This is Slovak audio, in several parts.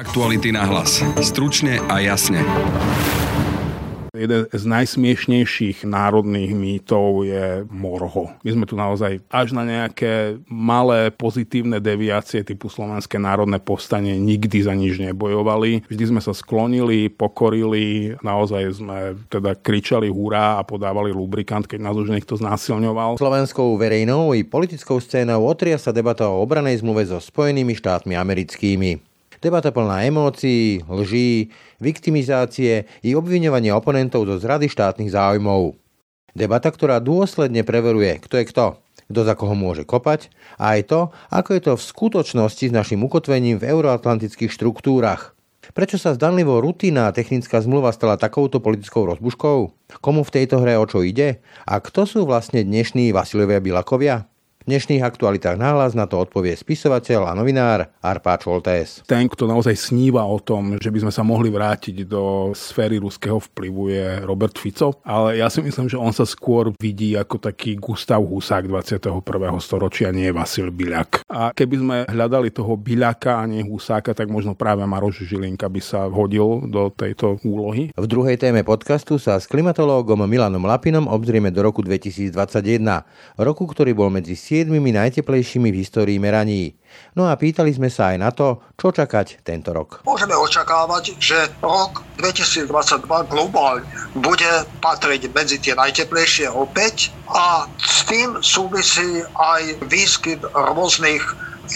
Aktuality na hlas. Stručne a jasne. Jeden z najsmiešnejších národných mýtov je morho. My sme tu naozaj až na nejaké malé pozitívne deviácie typu Slovenské národné povstanie nikdy za nič nebojovali. Vždy sme sa sklonili, pokorili, naozaj sme teda kričali hurá a podávali lubrikant, keď nás už niekto znásilňoval. Slovenskou verejnou i politickou scénou otria sa debata o obranej zmluve so Spojenými štátmi americkými. Debata plná emócií, lží, viktimizácie i obviňovania oponentov zo zrady štátnych záujmov. Debata, ktorá dôsledne preveruje, kto je kto, kto za koho môže kopať a aj to, ako je to v skutočnosti s našim ukotvením v euroatlantických štruktúrach. Prečo sa zdanlivo rutinná technická zmluva stala takouto politickou rozbuškou? Komu v tejto hre o čo ide? A kto sú vlastne dnešní Vasilovia Bilakovia? Dnešných aktualitách náhlas na to odpovie spisovateľ a novinár Arpáč Voltés. Ten, kto naozaj sníva o tom, že by sme sa mohli vrátiť do sféry ruského vplyvu je Robert Fico, ale ja si myslím, že on sa skôr vidí ako taký Gustav Husák 21. storočia, nie Vasil Biľak. A keby sme hľadali toho Biľaka a nie Husáka, tak možno práve Maroš Žilinka by sa hodil do tejto úlohy. V druhej téme podcastu sa s klimatológom Milanom Lapinom obzrieme do roku 2021, roku, ktorý bol medzi siedmimi najteplejšími v histórii meraní. No a pýtali sme sa aj na to, čo čakať tento rok. Môžeme očakávať, že rok 2022 globálne bude patriť medzi tie najteplejšie opäť a s tým súvisí aj výskyt rôznych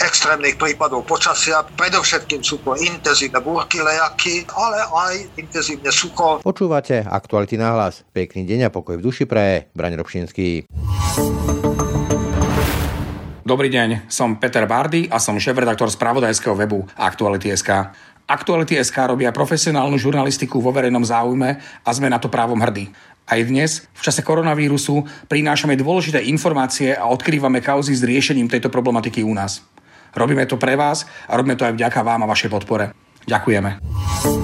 extrémnych prípadov počasia. Predovšetkým sú to intenzívne búrky, lejaky, ale aj intenzívne sucho. Počúvate aktuality na hlas. Pekný deň a pokoj v duši pre Braň Robšinský. Dobrý deň, som Peter Bardy a som šéf-redaktor spravodajského webu Aktuality.sk. Aktuality.sk robia profesionálnu žurnalistiku vo verejnom záujme a sme na to právom hrdí. Aj dnes, v čase koronavírusu, prinášame dôležité informácie a odkrývame kauzy s riešením tejto problematiky u nás. Robíme to pre vás a robíme to aj vďaka vám a vašej podpore. Ďakujeme.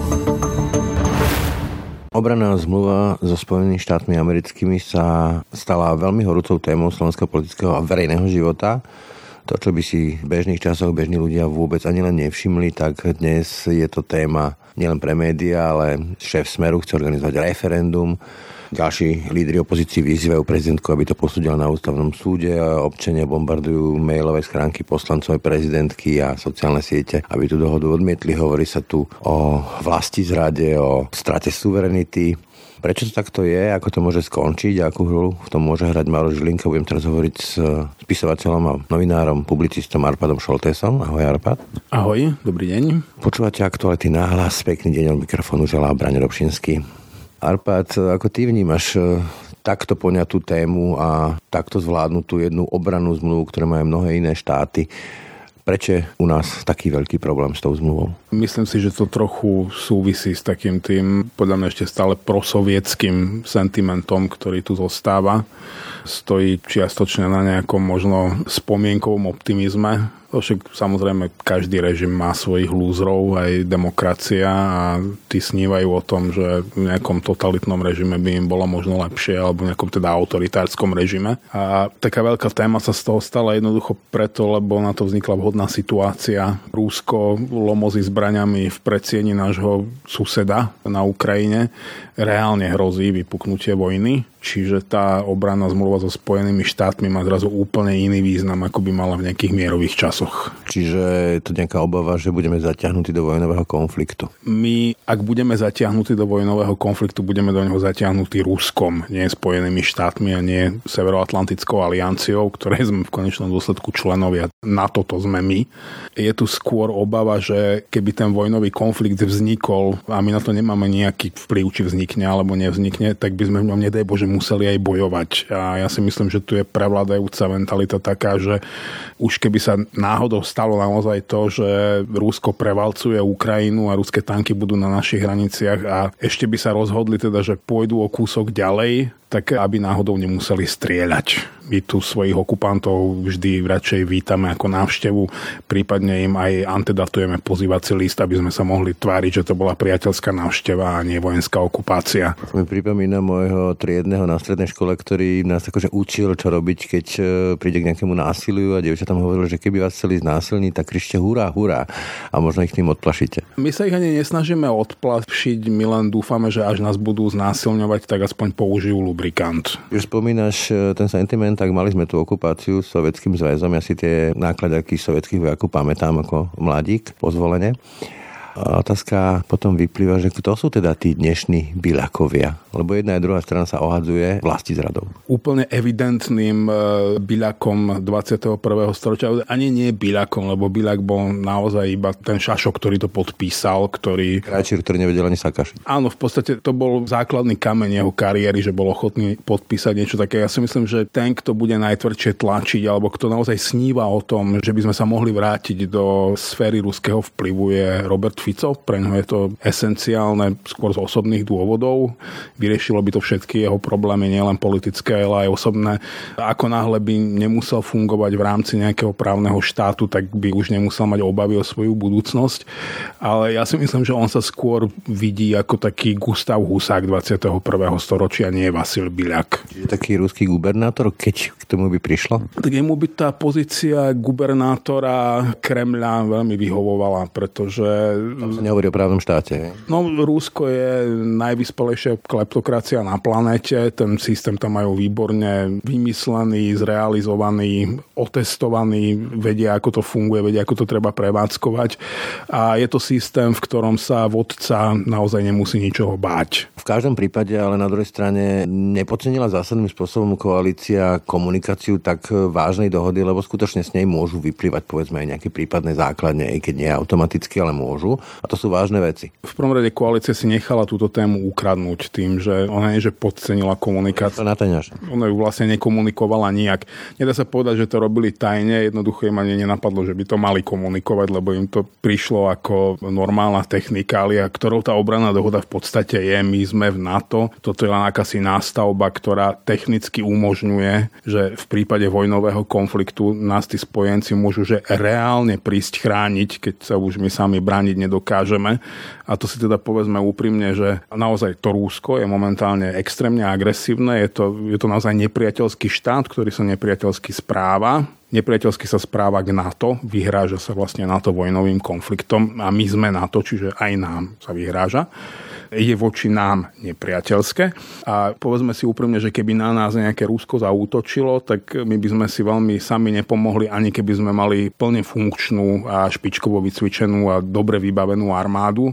Obraná zmluva so Spojenými štátmi americkými sa stala veľmi horúcou témou slovenského politického a verejného života. To, čo by si v bežných časoch bežní ľudia vôbec ani len nevšimli, tak dnes je to téma nielen pre médiá, ale šéf Smeru chce organizovať referendum ďalší lídry opozícii vyzývajú prezidentku, aby to posúdila na ústavnom súde. Občania bombardujú mailové schránky poslancov prezidentky a sociálne siete, aby tú dohodu odmietli. Hovorí sa tu o vlasti zrade, o strate suverenity. Prečo to takto je, ako to môže skončiť, akú hru v tom môže hrať Maroš Žilinka. Budem teraz hovoriť s spisovateľom a novinárom, publicistom Arpadom Šoltésom. Ahoj Arpad. Ahoj, dobrý deň. Počúvate aktuality náhlas, pekný deň od mikrofónu želá Braň Robšinský. Arpad, ako ty vnímaš e, takto poňatú tému a takto zvládnutú jednu obranú zmluvu, ktoré majú mnohé iné štáty? Prečo je u nás taký veľký problém s tou zmluvou? Myslím si, že to trochu súvisí s takým tým, podľa mňa ešte stále prosovietským sentimentom, ktorý tu zostáva. Stojí čiastočne na nejakom možno spomienkovom optimizme, však samozrejme každý režim má svojich lúzrov, aj demokracia a tí snívajú o tom, že v nejakom totalitnom režime by im bolo možno lepšie alebo v nejakom teda autoritárskom režime. A taká veľká téma sa z toho stala jednoducho preto, lebo na to vznikla vhodná situácia. Rúsko lomozí zbraňami v predsieni nášho suseda na Ukrajine reálne hrozí vypuknutie vojny Čiže tá obranná zmluva so Spojenými štátmi má zrazu úplne iný význam, ako by mala v nejakých mierových časoch. Čiže je to nejaká obava, že budeme zatiahnutí do vojnového konfliktu? My, ak budeme zatiahnutí do vojnového konfliktu, budeme do neho zatiahnutí Ruskom, nie Spojenými štátmi a nie Severoatlantickou alianciou, ktorej sme v konečnom dôsledku členovia. Na toto sme my. Je tu skôr obava, že keby ten vojnový konflikt vznikol a my na to nemáme nejaký vplyv, či vznikne alebo nevznikne, tak by sme v ňom, nedaj Bože, museli aj bojovať. A ja si myslím, že tu je prevládajúca mentalita taká, že už keby sa náhodou stalo naozaj to, že Rusko prevalcuje Ukrajinu a ruské tanky budú na našich hraniciach a ešte by sa rozhodli teda, že pôjdu o kúsok ďalej, tak aby náhodou nemuseli strieľať my tu svojich okupantov vždy radšej vítame ako návštevu, prípadne im aj antedatujeme pozývací list, aby sme sa mohli tváriť, že to bola priateľská návšteva a nie vojenská okupácia. Mi pripomína môjho triedneho jedného na strednej škole, ktorý nás akože učil, čo robiť, keď e, príde k nejakému násiliu a dievča tam hovorilo, že keby vás chceli znásilniť, tak krište hurá, hurá a možno ich tým odplašíte. My sa ich ani nesnažíme odplašiť, my len dúfame, že až nás budú znásilňovať, tak aspoň použijú lubrikant. Už spomínaš e, ten sentiment, tak mali sme tú okupáciu s Sovietským zväzom, ja si tie náklaďaky sovietských vojakov pamätám ako mladík, pozvolenie. A otázka potom vyplýva, že kto sú teda tí dnešní byľakovia? Lebo jedna aj druhá strana sa ohadzuje vlasti zradou. Úplne evidentným e, byľakom 21. storočia, ani nie byľakom, lebo byľak bol naozaj iba ten šašok, ktorý to podpísal, ktorý... Krajčír, ktorý nevedel ani sakašiť. Áno, v podstate to bol základný kameň jeho kariéry, že bol ochotný podpísať niečo také. Ja si myslím, že ten, kto bude najtvrdšie tlačiť, alebo kto naozaj sníva o tom, že by sme sa mohli vrátiť do sféry ruského vplyvu, je Robert Fico. Pre ňo je to esenciálne skôr z osobných dôvodov. Vyriešilo by to všetky jeho problémy, nielen politické, ale aj osobné. Ako náhle by nemusel fungovať v rámci nejakého právneho štátu, tak by už nemusel mať obavy o svoju budúcnosť. Ale ja si myslím, že on sa skôr vidí ako taký Gustav Husák 21. storočia, nie Vasil Biľak. Čiže taký ruský gubernátor, keď k tomu by prišlo? Tak jemu by tá pozícia gubernátora Kremľa veľmi vyhovovala, pretože tam sa nehovorí o právnom štáte. No, Rusko je najvyspelejšia kleptokracia na planete. Ten systém tam majú výborne vymyslený, zrealizovaný, otestovaný, vedia, ako to funguje, vedia, ako to treba prevádzkovať. A je to systém, v ktorom sa vodca naozaj nemusí ničoho báť. V každom prípade, ale na druhej strane nepocenila zásadným spôsobom koalícia komunikáciu tak vážnej dohody, lebo skutočne s nej môžu vyplývať povedzme aj nejaké prípadné základne, aj keď nie automaticky, ale môžu. A to sú vážne veci. V prvom rade koalícia si nechala túto tému ukradnúť tým, že ona nie, že podcenila komunikáciu. Ona ju vlastne nekomunikovala nijak. Nedá sa povedať, že to robili tajne, jednoducho im ani nenapadlo, že by to mali komunikovať, lebo im to prišlo ako normálna technikália, ktorou tá obranná dohoda v podstate je. My sme v NATO, toto je len akási nástavba, ktorá technicky umožňuje, že v prípade vojnového konfliktu nás tí spojenci môžu že reálne prísť chrániť, keď sa už my sami brániť nedokážeme. A to si teda povedzme úprimne, že naozaj to Rúsko je momentálne extrémne agresívne, je to, je to naozaj nepriateľský štát, ktorý sa nepriateľsky správa, nepriateľsky sa správa k NATO, vyhráža sa vlastne NATO vojnovým konfliktom. A my sme NATO, čiže aj nám sa vyhráža je voči nám nepriateľské. A povedzme si úprimne, že keby na nás nejaké Rusko zaútočilo, tak my by sme si veľmi sami nepomohli, ani keby sme mali plne funkčnú a špičkovo vycvičenú a dobre vybavenú armádu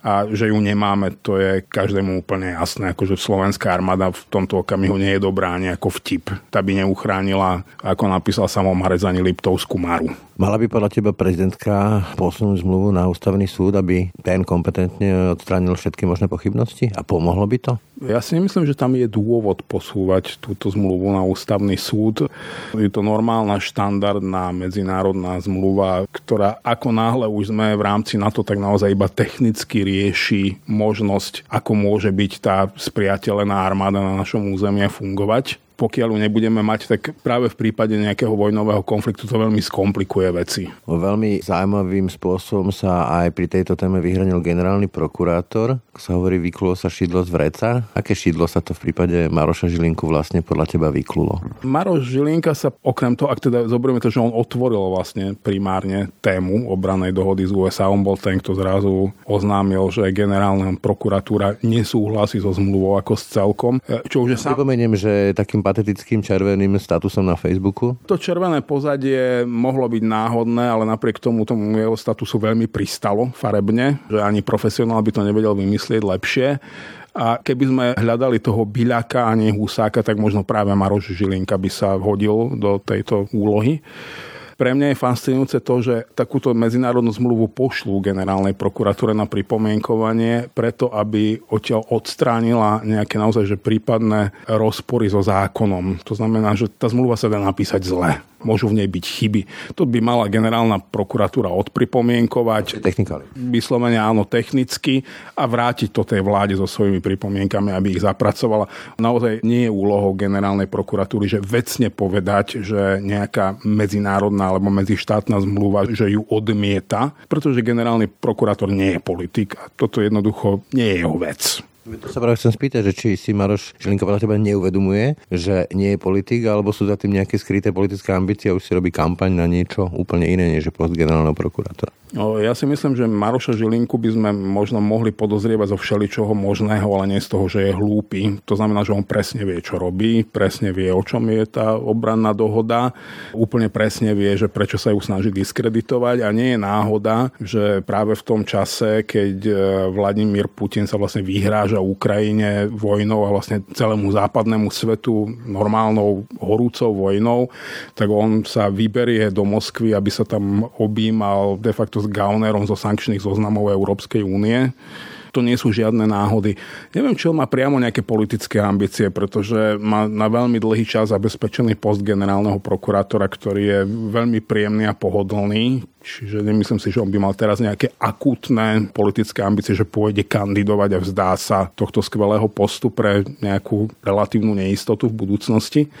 a že ju nemáme, to je každému úplne jasné, akože slovenská armáda v tomto okamihu nie je dobrá ani ako vtip. Tá by neuchránila, ako napísal Samomarec, ani Liptovskú maru. Mala by podľa teba prezidentka posunúť zmluvu na ústavný súd, aby ten kompetentne odstránil všetky možné pochybnosti? A pomohlo by to? Ja si nemyslím, že tam je dôvod posúvať túto zmluvu na ústavný súd. Je to normálna štandardná medzinárodná zmluva, ktorá ako náhle už sme v rámci NATO, tak naozaj iba technicky rieši možnosť, ako môže byť tá spriateľená armáda na našom území fungovať pokiaľ ju nebudeme mať, tak práve v prípade nejakého vojnového konfliktu to veľmi skomplikuje veci. Veľmi zaujímavým spôsobom sa aj pri tejto téme vyhranil generálny prokurátor. Sa hovorí, vyklulo sa šidlo z vreca. Aké šidlo sa to v prípade Maroša Žilinku vlastne podľa teba vyklulo? Maroš Žilinka sa okrem toho, ak teda zoberieme to, že on otvoril vlastne primárne tému obranej dohody z USA, on bol ten, kto zrazu oznámil, že generálna prokuratúra nesúhlasí so zmluvou ako s celkom. Čo už je sám... Pripomeniem, že takým patetickým červeným statusom na Facebooku? To červené pozadie mohlo byť náhodné, ale napriek tomu tomu jeho statusu veľmi pristalo farebne, že ani profesionál by to nevedel vymyslieť lepšie. A keby sme hľadali toho Byľaka a nie Husáka, tak možno práve Maroš Žilinka by sa hodil do tejto úlohy pre mňa je fascinujúce to, že takúto medzinárodnú zmluvu pošlú generálnej prokuratúre na pripomienkovanie, preto aby odtiaľ odstránila nejaké naozaj že prípadné rozpory so zákonom. To znamená, že tá zmluva sa dá napísať zle môžu v nej byť chyby. To by mala generálna prokuratúra odpripomienkovať. Technikali. Vyslovene áno, technicky a vrátiť to tej vláde so svojimi pripomienkami, aby ich zapracovala. Naozaj nie je úlohou generálnej prokuratúry, že vecne povedať, že nejaká medzinárodná alebo medzištátna zmluva, že ju odmieta, pretože generálny prokurátor nie je politik a toto jednoducho nie je jeho vec. To sa práve chcem spýtať, že či si Maroš Žilinka podľa teba neuvedomuje, že nie je politik, alebo sú za tým nejaké skryté politické ambície a už si robí kampaň na niečo úplne iné, než je post generálneho prokurátora. No, ja si myslím, že Maroša Žilinku by sme možno mohli podozrievať zo všeličoho možného, ale nie z toho, že je hlúpy. To znamená, že on presne vie, čo robí, presne vie, o čom je tá obranná dohoda, úplne presne vie, že prečo sa ju snaží diskreditovať a nie je náhoda, že práve v tom čase, keď e, Vladimír Putin sa vlastne vyhráža Ukrajine vojnou a vlastne celému západnému svetu normálnou horúcou vojnou, tak on sa vyberie do Moskvy, aby sa tam objímal de facto s Gaunerom zo sankčných zoznamov Európskej únie. To nie sú žiadne náhody. Neviem, či on má priamo nejaké politické ambície, pretože má na veľmi dlhý čas zabezpečený post generálneho prokurátora, ktorý je veľmi príjemný a pohodlný. Čiže nemyslím si, že on by mal teraz nejaké akútne politické ambície, že pôjde kandidovať a vzdá sa tohto skvelého postu pre nejakú relatívnu neistotu v budúcnosti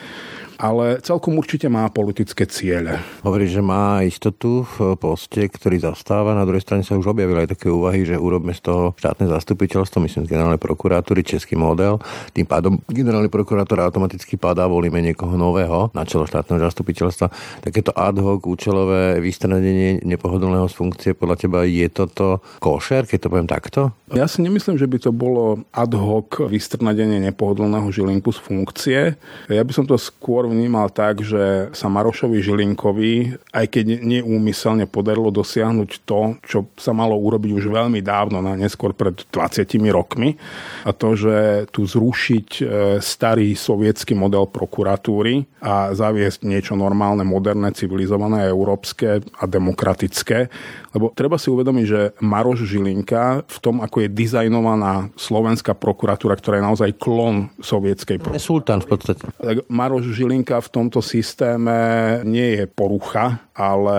ale celkom určite má politické ciele. Hovorí, že má istotu v poste, ktorý zastáva. Na druhej strane sa už objavili aj také úvahy, že urobme z toho štátne zastupiteľstvo, myslím z generálnej prokuratúry, český model. Tým pádom generálny prokurátor automaticky padá, volíme niekoho nového na čelo štátneho zastupiteľstva. Takéto ad hoc účelové vystranenie nepohodlného z funkcie, podľa teba je toto košer, keď to poviem takto? Ja si nemyslím, že by to bolo ad hoc vystrnadenie nepohodlného žilinku z funkcie. Ja by som to skôr vnímal tak, že sa Marošovi Žilinkovi, aj keď neúmyselne podarilo dosiahnuť to, čo sa malo urobiť už veľmi dávno, na neskôr pred 20 rokmi, a to, že tu zrušiť e, starý sovietský model prokuratúry a zaviesť niečo normálne, moderné, civilizované, európske a demokratické. Lebo treba si uvedomiť, že Maroš Žilinka v tom, ako je dizajnovaná slovenská prokuratúra, ktorá je naozaj klon sovietskej prokuratúry. Sultán v podstate. Tak Maroš Žilinka v tomto systéme nie je porucha, ale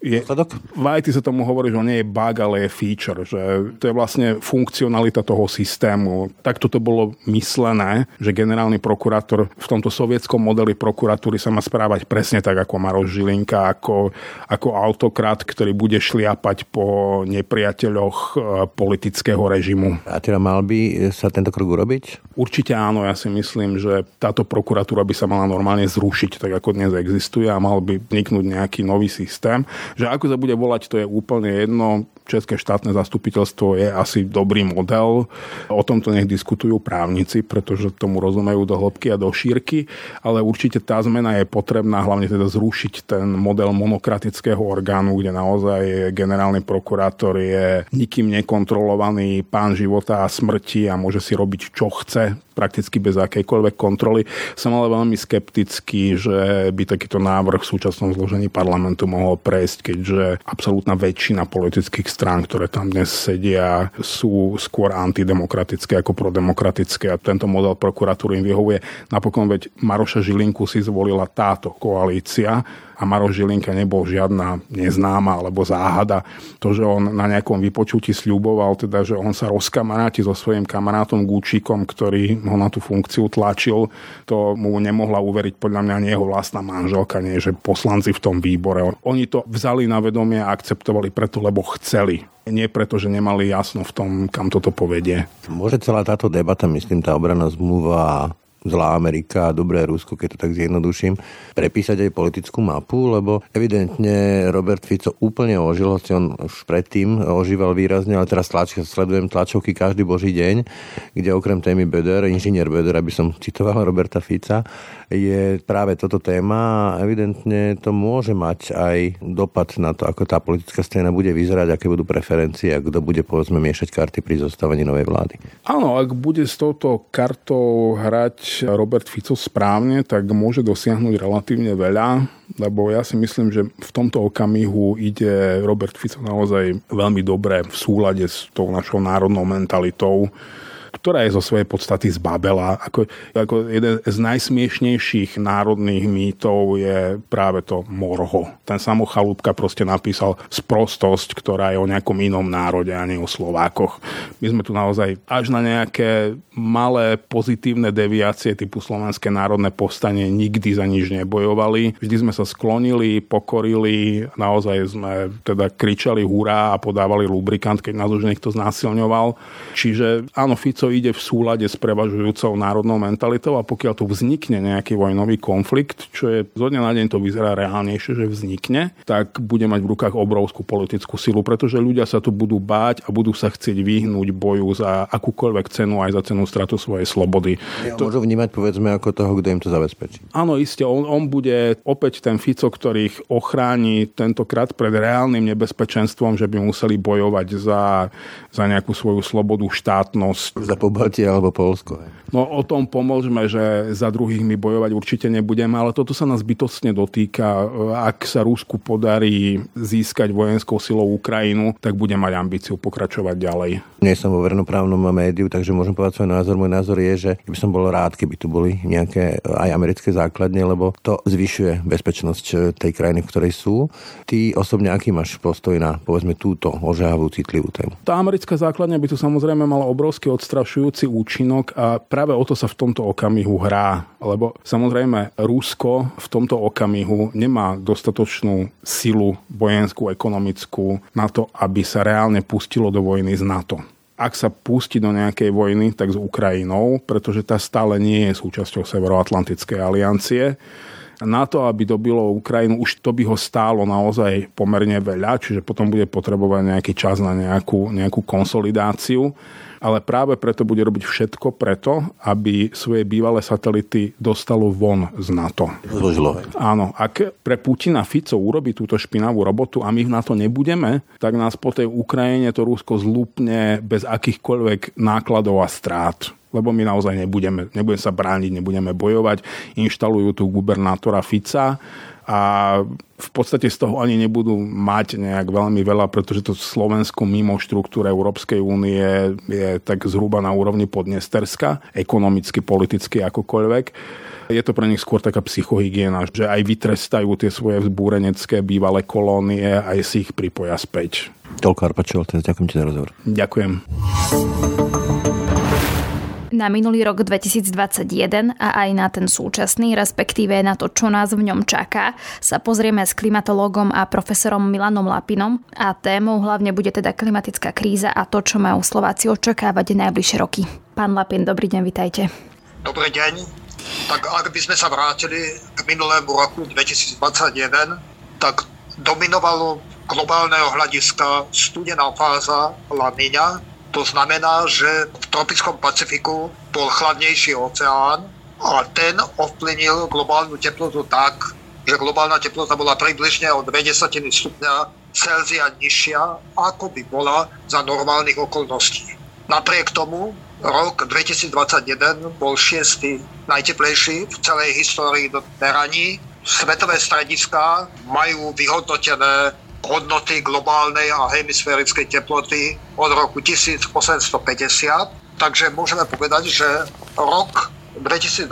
je, v IT sa tomu hovorí, že on nie je bug, ale je feature, že to je vlastne funkcionalita toho systému. Takto to bolo myslené, že generálny prokurátor v tomto sovietskom modeli prokuratúry sa má správať presne tak ako Maroš Žilinka, ako, ako autokrat, ktorý bude šliapať po nepriateľoch e, politického režimu. A teda mal by sa tento krok urobiť? Určite áno, ja si myslím, že táto prokuratúra by sa mala normálne zrušiť, tak ako dnes existuje a mal by vzniknúť nejaký nový systém. Že ako sa bude volať, to je úplne jedno. České štátne zastupiteľstvo je asi dobrý model. O tomto nech diskutujú právnici, pretože tomu rozumejú do hĺbky a do šírky, ale určite tá zmena je potrebná, hlavne teda zrušiť ten model monokratického orgánu, kde naozaj generálny prokurátor je nikým nekontrolovaný pán života a smrti a môže si robiť, čo chce prakticky bez akejkoľvek kontroly. Som ale veľmi skeptický, že by takýto návrh v súčasnom zložení parlamentu mohol prejsť, keďže absolútna väčšina politických strán, ktoré tam dnes sedia, sú skôr antidemokratické ako prodemokratické a tento model prokuratúry im vyhovuje. Napokon veď Maroša Žilinku si zvolila táto koalícia a Maroš Žilinka nebol žiadna neznáma alebo záhada. To, že on na nejakom vypočutí sľuboval, teda, že on sa rozkamaráti so svojím kamarátom Gúčikom, ktorý ho na tú funkciu tlačil, to mu nemohla uveriť podľa mňa nie jeho vlastná manželka, nie že poslanci v tom výbore. Oni to vzali na vedomie a akceptovali preto, lebo chceli nie preto, že nemali jasno v tom, kam toto povedie. Môže celá táto debata, myslím, tá obraná zmluva zlá Amerika a dobré Rusko, keď to tak zjednoduším, prepísať aj politickú mapu, lebo evidentne Robert Fico úplne ožil, hoci on už predtým ožíval výrazne, ale teraz tlač, sledujem tlačovky každý boží deň, kde okrem témy Beder, inžinier Beder, aby som citoval Roberta Fica, je práve toto téma a evidentne to môže mať aj dopad na to, ako tá politická scéna bude vyzerať, aké budú preferencie a kto bude povedzme miešať karty pri zostavení novej vlády. Áno, ak bude s touto kartou hrať Robert Fico správne, tak môže dosiahnuť relatívne veľa, lebo ja si myslím, že v tomto okamihu ide Robert Fico naozaj veľmi dobre v súlade s tou našou národnou mentalitou ktorá je zo svojej podstaty zbabela. Ako, ako jeden z najsmiešnejších národných mýtov je práve to morho. Ten samochalúbka proste napísal sprostosť, ktorá je o nejakom inom národe a nie o Slovákoch. My sme tu naozaj až na nejaké malé pozitívne deviácie typu Slovenské národné povstanie nikdy za nič nebojovali. Vždy sme sa sklonili, pokorili, naozaj sme teda kričali hurá a podávali lubrikant, keď nás už niekto znásilňoval. Čiže áno, Fico ide v súlade s prevažujúcou národnou mentalitou a pokiaľ tu vznikne nejaký vojnový konflikt, čo je zo dňa na deň to vyzerá reálnejšie, že vznikne, tak bude mať v rukách obrovskú politickú silu, pretože ľudia sa tu budú báť a budú sa chcieť vyhnúť boju za akúkoľvek cenu, aj za cenu stratu svojej slobody. Ja to... Môžu vnímať povedzme ako toho, kto im to zabezpečí. Áno, iste, on, on bude opäť ten Fico, ktorých ochráni tentokrát pred reálnym nebezpečenstvom, že by museli bojovať za, za nejakú svoju slobodu, štátnosť. Za Pobaltie alebo Polsko. No o tom pomôžeme, že za druhých my bojovať určite nebudeme, ale toto sa nás bytostne dotýka. Ak sa Rusku podarí získať vojenskou silou Ukrajinu, tak bude mať ambíciu pokračovať ďalej. Nie som vo vernoprávnom médiu, takže môžem povedať svoj názor. Môj názor je, že by som bol rád, keby tu boli nejaké aj americké základne, lebo to zvyšuje bezpečnosť tej krajiny, v ktorej sú. Ty osobne aký máš postoj na povedzme túto ožahavú citlivú tému? Tá americká základňa by tu samozrejme mala obrovský odstrašujúci účinok a práve o to sa v tomto okamihu hrá, lebo samozrejme Rusko v tomto okamihu nemá dostatočnú silu vojenskú, ekonomickú na to, aby sa reálne pustilo do vojny z NATO ak sa pustí do nejakej vojny, tak s Ukrajinou, pretože tá stále nie je súčasťou Severoatlantickej aliancie. Na to, aby dobilo Ukrajinu, už to by ho stálo naozaj pomerne veľa, čiže potom bude potrebovať nejaký čas na nejakú, nejakú konsolidáciu ale práve preto bude robiť všetko preto, aby svoje bývalé satelity dostalo von z NATO. Zložilo. Áno, ak pre Putina Fico urobí túto špinavú robotu a my v NATO nebudeme, tak nás po tej Ukrajine to Rusko zlúpne bez akýchkoľvek nákladov a strát lebo my naozaj nebudeme, nebudeme sa brániť, nebudeme bojovať. Inštalujú tu gubernátora Fica, a v podstate z toho ani nebudú mať nejak veľmi veľa, pretože to Slovensko mimo štruktúre Európskej únie je tak zhruba na úrovni podnesterska, ekonomicky, politicky, akokoľvek. Je to pre nich skôr taká psychohygiena, že aj vytrestajú tie svoje vzbúrenecké bývalé kolónie, aj si ich pripoja späť. Toľko Arpačov, ďakujem ti za rozhovor. Ďakujem. Na minulý rok 2021 a aj na ten súčasný, respektíve na to, čo nás v ňom čaká, sa pozrieme s klimatológom a profesorom Milanom Lapinom a témou hlavne bude teda klimatická kríza a to, čo majú Slováci očakávať najbližšie roky. Pán Lapin, dobrý deň, vitajte. Dobrý deň. Tak ak by sme sa vrátili k minulému roku 2021, tak dominovalo globálneho hľadiska studená fáza La to znamená, že v tropickom Pacifiku bol chladnejší oceán a ten ovplyvnil globálnu teplotu tak, že globálna teplota bola približne o 2 stupňa Celzia nižšia, ako by bola za normálnych okolností. Napriek tomu rok 2021 bol šiestý najteplejší v celej histórii do meraní. Svetové strediská majú vyhodnotené hodnoty globálnej a hemisférickej teploty od roku 1850. Takže môžeme povedať, že rok 2021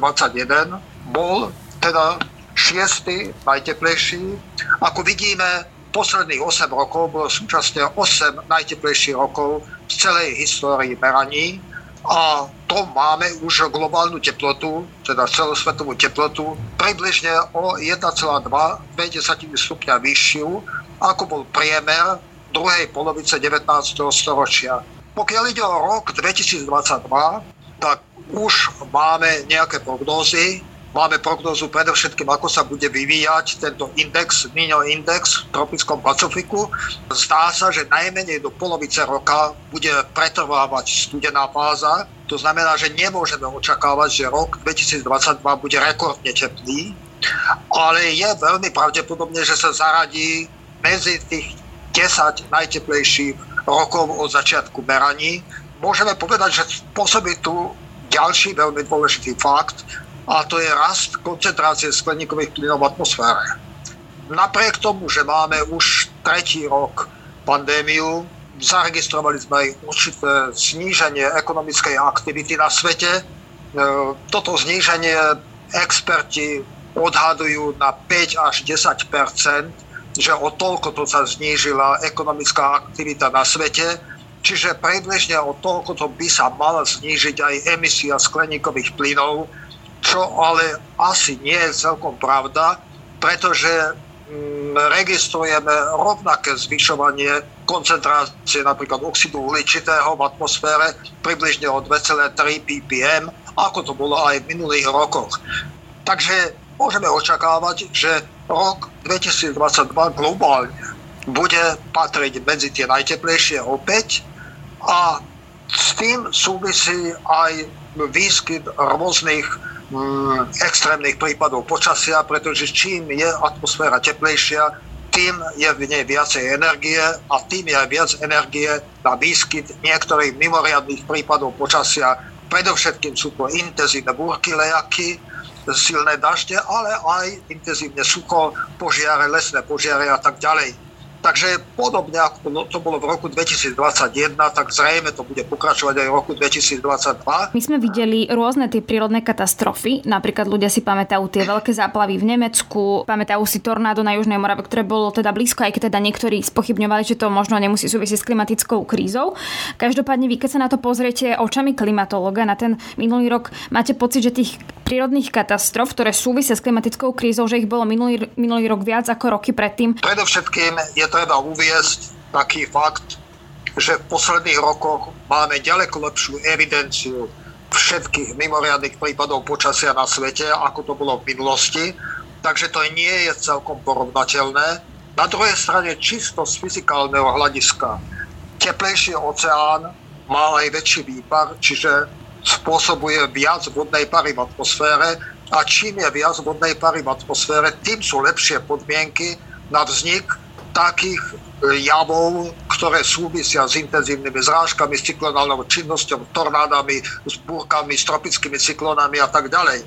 bol teda šiestý najteplejší. Ako vidíme, posledných 8 rokov bolo súčasne 8 najteplejších rokov v celej histórii meraní a to máme už globálnu teplotu, teda celosvetovú teplotu, približne o 1,2 stupňa vyššiu ako bol priemer druhej polovice 19. storočia. Pokiaľ ide o rok 2022, tak už máme nejaké prognózy. Máme prognózu predovšetkým, ako sa bude vyvíjať tento index, Nino index v tropickom Pacifiku. Zdá sa, že najmenej do polovice roka bude pretrvávať studená fáza. To znamená, že nemôžeme očakávať, že rok 2022 bude rekordne teplý, ale je veľmi pravdepodobne, že sa zaradí medzi tých 10 najteplejších rokov od začiatku meraní. Môžeme povedať, že spôsobí tu ďalší veľmi dôležitý fakt a to je rast koncentrácie skleníkových plynov v atmosfére. Napriek tomu, že máme už tretí rok pandémiu, zaregistrovali sme aj určité zníženie ekonomickej aktivity na svete. E, toto zníženie experti odhadujú na 5 až 10 že o toľko to sa znížila ekonomická aktivita na svete, čiže približne o toľko to by sa mala znížiť aj emisia skleníkových plynov, čo ale asi nie je celkom pravda, pretože mm, registrujeme rovnaké zvyšovanie koncentrácie napríklad oxidu uhličitého v atmosfére približne o 2,3 ppm, ako to bolo aj v minulých rokoch. Takže môžeme očakávať, že rok 2022 globálne bude patriť medzi tie najteplejšie opäť a s tým súvisí aj výskyt rôznych mm, extrémnych prípadov počasia, pretože čím je atmosféra teplejšia, tým je v nej viacej energie a tým je aj viac energie na výskyt niektorých mimoriadných prípadov počasia. Predovšetkým sú to intenzívne búrky, lejaky, silné dažde, ale aj intenzívne sucho, požiare, lesné požiare a tak ďalej. Takže podobne ako to bolo v roku 2021, tak zrejme to bude pokračovať aj v roku 2022. My sme videli rôzne tie prírodné katastrofy. Napríklad ľudia si pamätajú tie veľké záplavy v Nemecku, pamätajú si tornádo na Južnej Morave, ktoré bolo teda blízko, aj keď teda niektorí spochybňovali, že to možno nemusí súvisieť s klimatickou krízou. Každopádne vy, keď sa na to pozriete očami klimatológa na ten minulý rok, máte pocit, že tých prírodných katastrof, ktoré súvisia s klimatickou krízou, že ich bolo minulý, minulý rok viac ako roky predtým? Predovšetkým je treba uviesť taký fakt, že v posledných rokoch máme ďaleko lepšiu evidenciu všetkých mimoriadných prípadov počasia na svete, ako to bolo v minulosti. Takže to nie je celkom porovnateľné. Na druhej strane čisto z fyzikálneho hľadiska teplejší oceán má aj väčší výpar, čiže spôsobuje viac vodnej pary v atmosfére a čím je viac vodnej pary v atmosfére, tým sú lepšie podmienky na vznik takých e, javov, ktoré súvisia s intenzívnymi zrážkami, s cyklonálnou činnosťou, tornádami, s búrkami, s tropickými cyklónami a tak ďalej.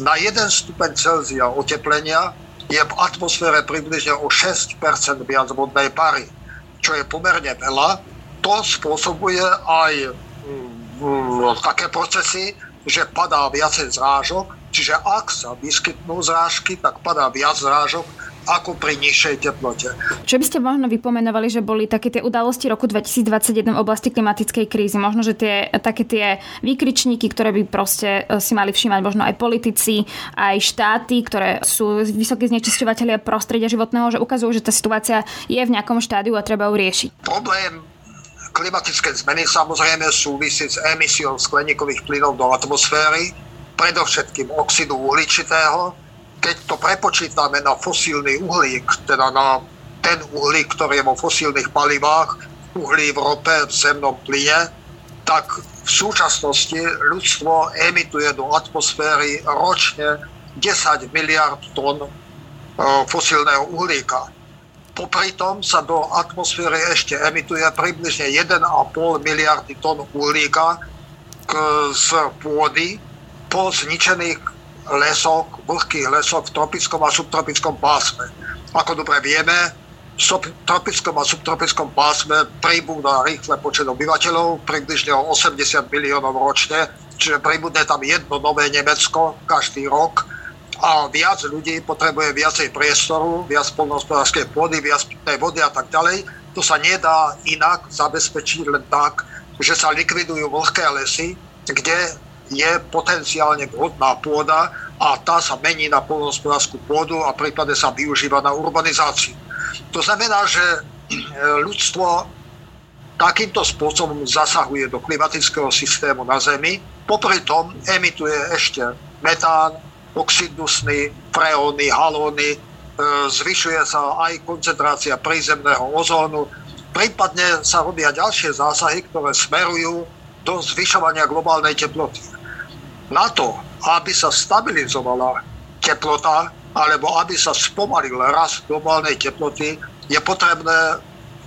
Na 1 stupeň Celzia oteplenia je v atmosfére približne o 6 viac vodnej pary, čo je pomerne veľa. To spôsobuje aj také procesy, že padá viacej zrážok, čiže ak sa vyskytnú zrážky, tak padá viac zrážok ako pri nižšej teplote. Čo by ste možno vypomenovali, že boli také tie udalosti roku 2021 v oblasti klimatickej krízy? Možno, že tie, také tie výkričníky, ktoré by proste e, si mali všímať možno aj politici, aj štáty, ktoré sú vysokí znečisťovateľia prostredia životného, že ukazujú, že tá situácia je v nejakom štádiu a treba ju riešiť. Problém klimatické zmeny samozrejme súvisí s emisiou skleníkových plynov do atmosféry, predovšetkým oxidu uhličitého, keď to prepočítame na fosílny uhlík, teda na ten uhlík, ktorý je vo fosílnych palivách, uhlí v rope, v zemnom plyne, tak v súčasnosti ľudstvo emituje do atmosféry ročne 10 miliard tón e, fosílneho uhlíka. Popri tom sa do atmosféry ešte emituje približne 1,5 miliardy tón uhlíka z pôdy po zničených lesok, vlhkých lesok v tropickom a subtropickom pásme. Ako dobre vieme, v tropickom a subtropickom pásme pribúda rýchle počet obyvateľov, približne o 80 miliónov ročne, čiže pribudne tam jedno nové Nemecko každý rok a viac ľudí potrebuje viacej priestoru, viac polnohospodárskej pôdy, viac pitnej vody a tak ďalej. To sa nedá inak zabezpečiť len tak, že sa likvidujú vlhké lesy, kde je potenciálne vhodná pôda a tá sa mení na polnohospodárskú pôdu a prípade sa využíva na urbanizáciu. To znamená, že e, ľudstvo takýmto spôsobom zasahuje do klimatického systému na Zemi, popri tom emituje ešte metán, oxid dusný, freóny, halóny, e, zvyšuje sa aj koncentrácia prízemného ozónu, prípadne sa robia ďalšie zásahy, ktoré smerujú do zvyšovania globálnej teploty na to, aby sa stabilizovala teplota alebo aby sa spomalil rast globálnej teploty, je potrebné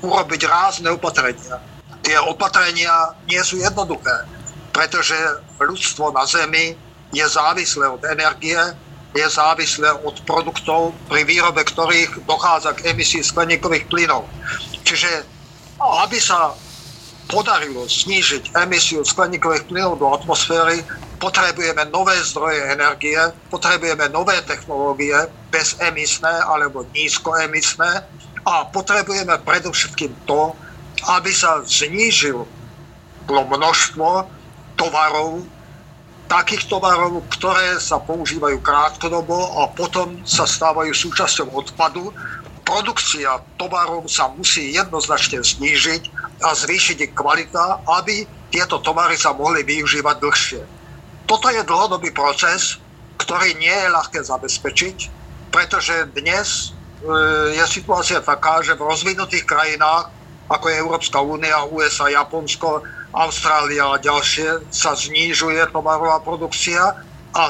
urobiť rázne opatrenia. Tie opatrenia nie sú jednoduché, pretože ľudstvo na Zemi je závislé od energie, je závislé od produktov, pri výrobe ktorých dochádza k emisii skleníkových plynov. Čiže aby sa podarilo znížiť emisiu skleníkových plynov do atmosféry, potrebujeme nové zdroje energie, potrebujeme nové technológie, bezemisné alebo nízkoemisné a potrebujeme predovšetkým to, aby sa znížilo množstvo tovarov, takých tovarov, ktoré sa používajú krátkodobo a potom sa stávajú súčasťou odpadu. Produkcia tovarov sa musí jednoznačne znížiť a zvýšiť ich kvalita, aby tieto tovary sa mohli využívať dlhšie. Toto je dlhodobý proces, ktorý nie je ľahké zabezpečiť, pretože dnes e, je situácia taká, že v rozvinutých krajinách, ako je Európska únia, USA, Japonsko, Austrália a ďalšie, sa znižuje tovarová produkcia a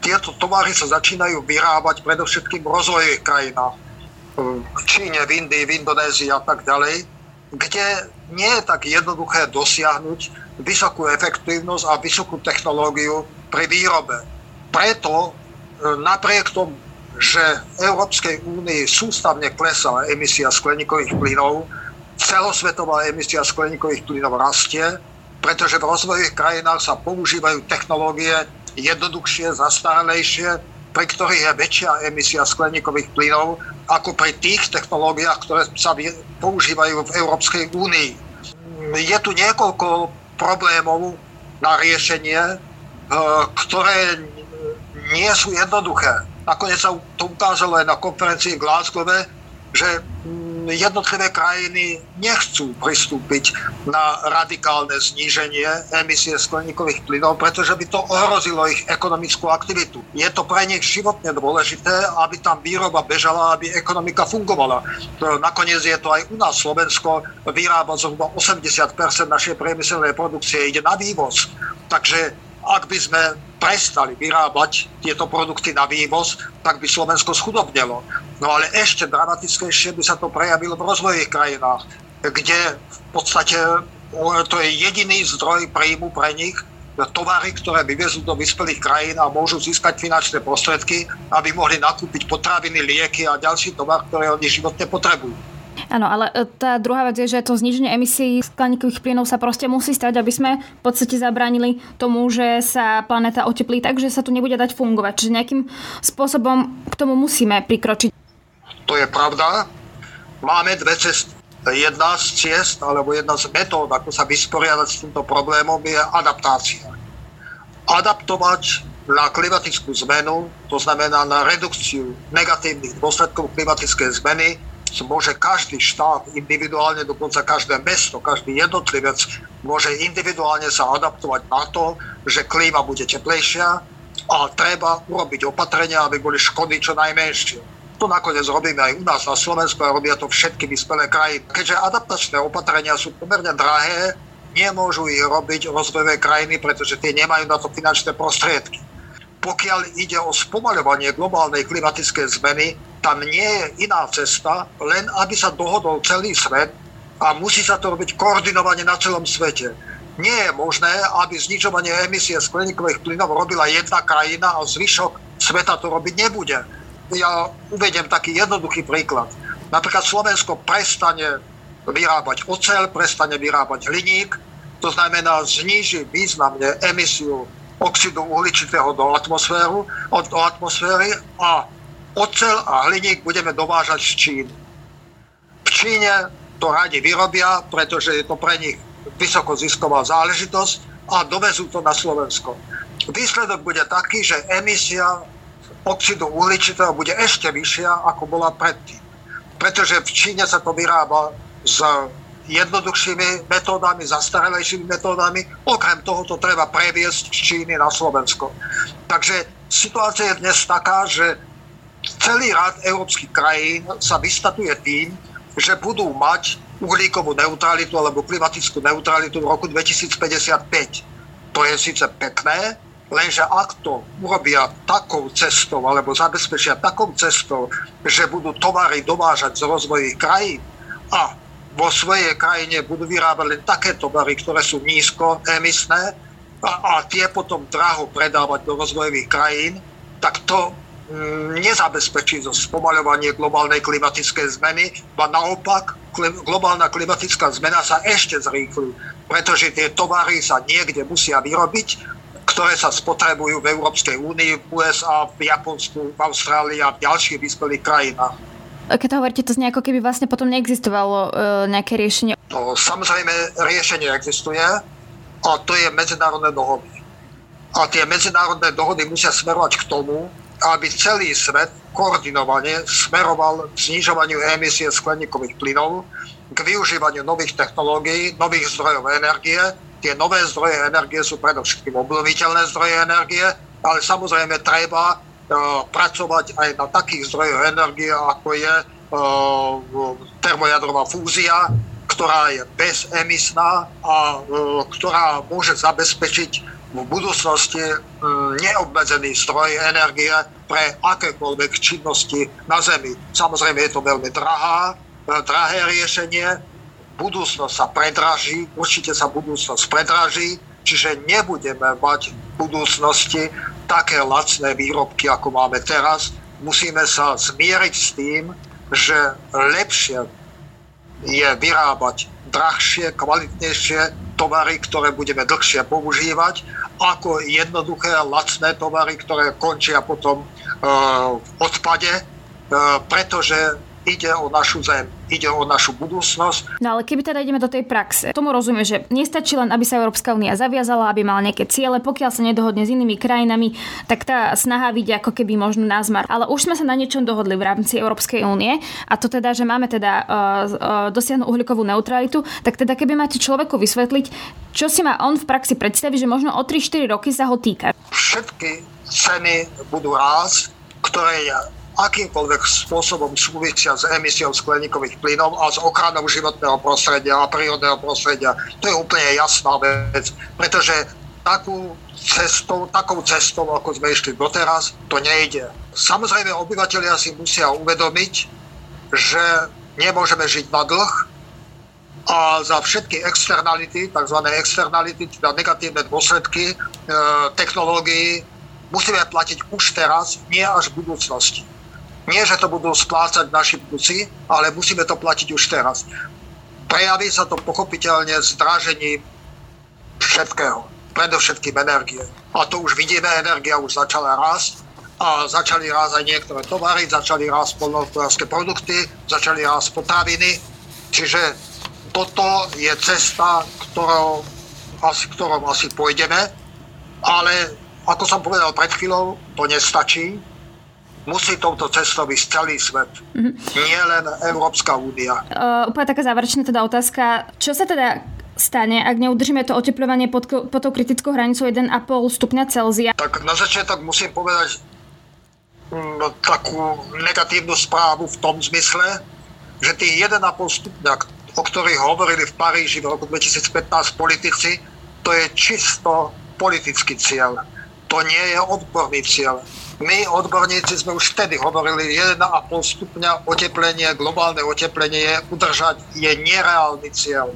tieto tovary sa začínajú vyrábať predovšetkým v rozvojových krajinách. V Číne, v Indii, v Indonézii a tak ďalej, kde nie je tak jednoduché dosiahnuť vysokú efektívnosť a vysokú technológiu pri výrobe. Preto e, napriek tomu, že v Európskej únii sústavne klesá emisia skleníkových plynov, celosvetová emisia skleníkových plynov rastie, pretože v rozvojových krajinách sa používajú technológie jednoduchšie, zastaralejšie, pri ktorých je väčšia emisia skleníkových plynov ako pri tých technológiách, ktoré sa používajú v Európskej únii. Je tu niekoľko problémov na riešenie, e, ktoré nie sú jednoduché. Nakoniec sa to ukázalo aj na konferencii v Glasgow, že jednotlivé krajiny nechcú pristúpiť na radikálne zníženie emisie skleníkových plynov, pretože by to ohrozilo ich ekonomickú aktivitu. Je to pre nich životne dôležité, aby tam výroba bežala, aby ekonomika fungovala. Nakoniec je to aj u nás Slovensko, vyrába zhruba 80% našej priemyselnej produkcie ide na vývoz. Takže ak by sme prestali vyrábať tieto produkty na vývoz, tak by Slovensko schudobnelo. No ale ešte dramatickejšie by sa to prejavilo v rozvojových krajinách, kde v podstate to je jediný zdroj príjmu pre nich, tovary, ktoré vyvezú do vyspelých krajín a môžu získať finančné prostriedky, aby mohli nakúpiť potraviny, lieky a ďalší tovar, ktoré oni životne potrebujú. Áno, ale e, tá druhá vec je, že to zniženie emisí skleníkových plynov sa proste musí stať, aby sme v podstate zabránili tomu, že sa planéta oteplí tak, že sa tu nebude dať fungovať. Čiže nejakým spôsobom k tomu musíme prikročiť. To je pravda. Máme dve cesty. Jedna z ciest, alebo jedna z metód, ako sa vysporiadať s týmto problémom, je adaptácia. Adaptovať na klimatickú zmenu, to znamená na redukciu negatívnych dôsledkov klimatickej zmeny, môže každý štát individuálne, dokonca každé mesto, každý jednotlivec môže individuálne sa adaptovať na to, že klíma bude teplejšia a treba urobiť opatrenia, aby boli škody čo najmenšie. To nakoniec robíme aj u nás na Slovensku a robia to všetky vyspelé krajiny. Keďže adaptačné opatrenia sú pomerne drahé, nemôžu ich robiť rozvojové krajiny, pretože tie nemajú na to finančné prostriedky pokiaľ ide o spomaľovanie globálnej klimatickej zmeny, tam nie je iná cesta, len aby sa dohodol celý svet a musí sa to robiť koordinovane na celom svete. Nie je možné, aby znižovanie emisie skleníkových plynov robila jedna krajina a zvyšok sveta to robiť nebude. Ja uvediem taký jednoduchý príklad. Napríklad Slovensko prestane vyrábať oceľ, prestane vyrábať hliník, to znamená zníži významne emisiu oxidu uhličitého do, atmosféru, do atmosféry a ocel a hliník budeme dovážať z Číny. V Číne to radi vyrobia, pretože je to pre nich vysokozisková záležitosť a dovezú to na Slovensko. Výsledok bude taký, že emisia oxidu uhličitého bude ešte vyššia, ako bola predtým. Pretože v Číne sa to vyrába z jednoduchšími metódami, zastaralejšími metódami. Okrem toho to treba previesť z Číny na Slovensko. Takže situácia je dnes taká, že celý rad európskych krajín sa vystatuje tým, že budú mať uhlíkovú neutralitu alebo klimatickú neutralitu v roku 2055. To je síce pekné, lenže ak to urobia takou cestou alebo zabezpečia takou cestou, že budú tovary dovážať z rozvojových krajín a vo svojej krajine budú vyrábať len také tovary, ktoré sú nízko emisné a, a tie potom draho predávať do rozvojových krajín, tak to mm, nezabezpečí zo spomaľovanie globálnej klimatickej zmeny, a naopak globálna klimatická zmena sa ešte zrýchli, pretože tie tovary sa niekde musia vyrobiť, ktoré sa spotrebujú v Európskej únii, v USA, v Japonsku, v Austrálii a v ďalších vyspelých krajinách keď hovoríte, to znie ako keby vlastne potom neexistovalo e, nejaké riešenie. No, samozrejme, riešenie existuje a to je medzinárodné dohody. A tie medzinárodné dohody musia smerovať k tomu, aby celý svet koordinovane smeroval k znižovaniu emisie skleníkových plynov, k využívaniu nových technológií, nových zdrojov energie. Tie nové zdroje energie sú predovšetkým obnoviteľné zdroje energie, ale samozrejme treba pracovať aj na takých zdrojoch energie, ako je uh, termojadrová fúzia, ktorá je bezemisná a uh, ktorá môže zabezpečiť v budúcnosti neobmedzený stroj energie pre akékoľvek činnosti na Zemi. Samozrejme je to veľmi drahá, drahé riešenie, budúcnosť sa predraží, určite sa budúcnosť predraží, čiže nebudeme mať budúcnosti také lacné výrobky, ako máme teraz. Musíme sa zmieriť s tým, že lepšie je vyrábať drahšie, kvalitnejšie tovary, ktoré budeme dlhšie používať, ako jednoduché, lacné tovary, ktoré končia potom e, v odpade, e, pretože ide o našu zem, ide o našu budúcnosť. No ale keby teda ideme do tej praxe, tomu rozumiem, že nestačí len, aby sa Európska únia zaviazala, aby mala nejaké ciele, pokiaľ sa nedohodne s inými krajinami, tak tá snaha vidia ako keby možno názmar. Ale už sme sa na niečom dohodli v rámci Európskej únie a to teda, že máme teda uh, uh, dosiahnuť uhlíkovú neutralitu, tak teda keby máte človeku vysvetliť, čo si má on v praxi predstaviť, že možno o 3-4 roky sa ho týka. Všetky ceny budú rásť, ktoré akýmkoľvek spôsobom súvisia s emisiou skleníkových plynov a s ochranou životného prostredia a prírodného prostredia. To je úplne jasná vec, pretože takú cestou, takou cestou, ako sme išli doteraz, to nejde. Samozrejme, obyvateľia si musia uvedomiť, že nemôžeme žiť na dlh a za všetky externality, tzv. externality, teda negatívne dôsledky e, technológií, musíme platiť už teraz, nie až v budúcnosti. Nie, že to budú splácať naši vnúci, ale musíme to platiť už teraz. Prejaví sa to pochopiteľne zdražením všetkého, predovšetkým energie. A to už vidíme, energia už začala rásť a začali rásť aj niektoré tovary, začali rásť polnohospodárske produkty, začali rásť potraviny. Čiže toto je cesta, ktorou asi, ktorom asi pôjdeme, ale ako som povedal pred chvíľou, to nestačí musí touto cestou ísť celý svet. Mm-hmm. Nie len Európska únia. Uh, úplne taká záverečná teda otázka. Čo sa teda stane, ak neudržíme to oteplovanie pod, pod tou kritickou hranicou 1,5 stupňa Celzia? Tak na začiatok musím povedať mm, takú negatívnu správu v tom zmysle, že tých 1,5 stupňa, o ktorých hovorili v Paríži v roku 2015 politici, to je čisto politický cieľ. To nie je odborný cieľ my, odborníci, sme už vtedy hovorili, 1,5 stupňa oteplenie, globálne oteplenie udržať je nereálny cieľ.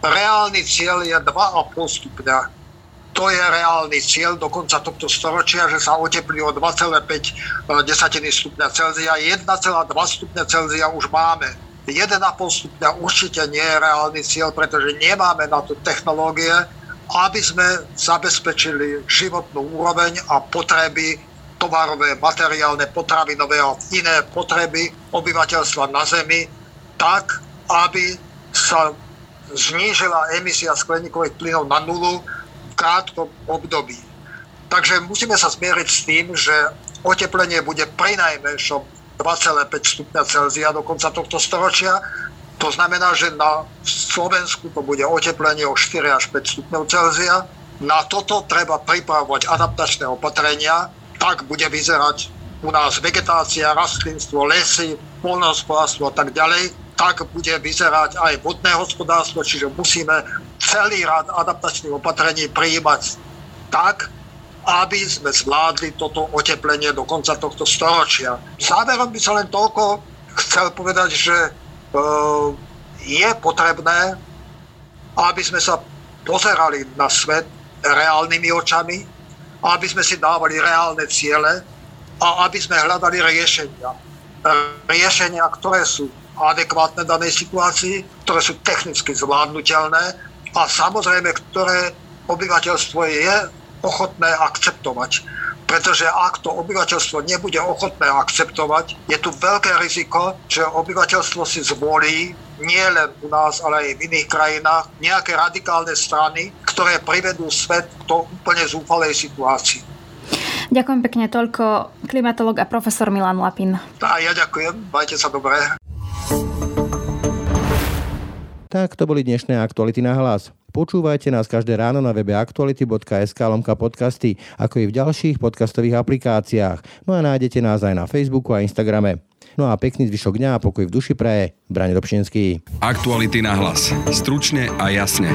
Reálny cieľ je 2,5 stupňa. To je reálny cieľ do konca tohto storočia, že sa oteplí o 2,5 desatiny stupňa Celzia. 1,2 stupňa Celzia už máme. 1,5 stupňa určite nie je reálny cieľ, pretože nemáme na to technológie, aby sme zabezpečili životnú úroveň a potreby tovarové, materiálne, potravinové a iné potreby obyvateľstva na Zemi tak, aby sa znížila emisia skleníkových plynov na nulu v krátkom období. Takže musíme sa zmieriť s tým, že oteplenie bude pri najmenšom 2,5 stupňa Celzia do konca tohto storočia. To znamená, že na Slovensku to bude oteplenie o 4 až 5 stupňov Celzia. Na toto treba pripravovať adaptačné opatrenia, tak bude vyzerať u nás vegetácia, rastlinstvo, lesy, polnohospodárstvo a tak ďalej, tak bude vyzerať aj vodné hospodárstvo, čiže musíme celý rad adaptačných opatrení prijímať tak, aby sme zvládli toto oteplenie do konca tohto storočia. Záverom by som len toľko chcel povedať, že e, je potrebné, aby sme sa pozerali na svet reálnymi očami, aby sme si dávali reálne ciele a aby sme hľadali riešenia. Riešenia, ktoré sú adekvátne danej situácii, ktoré sú technicky zvládnutelné a samozrejme, ktoré obyvateľstvo je ochotné akceptovať. Pretože ak to obyvateľstvo nebude ochotné akceptovať, je tu veľké riziko, že obyvateľstvo si zvolí nie len u nás, ale aj v iných krajinách nejaké radikálne strany, ktoré privedú svet do úplne zúfalej situácii. Ďakujem pekne toľko klimatolog a profesor Milan Lapin. A ja ďakujem, majte sa dobre. Tak to boli dnešné aktuality na hlas. Počúvajte nás každé ráno na webe aktuality.sk lomka podcasty, ako i v ďalších podcastových aplikáciách. No a nájdete nás aj na Facebooku a Instagrame. No a pekný zvyšok dňa a pokoj v duši praje. Brane Dobšinský. Aktuality na hlas. Stručne a jasne.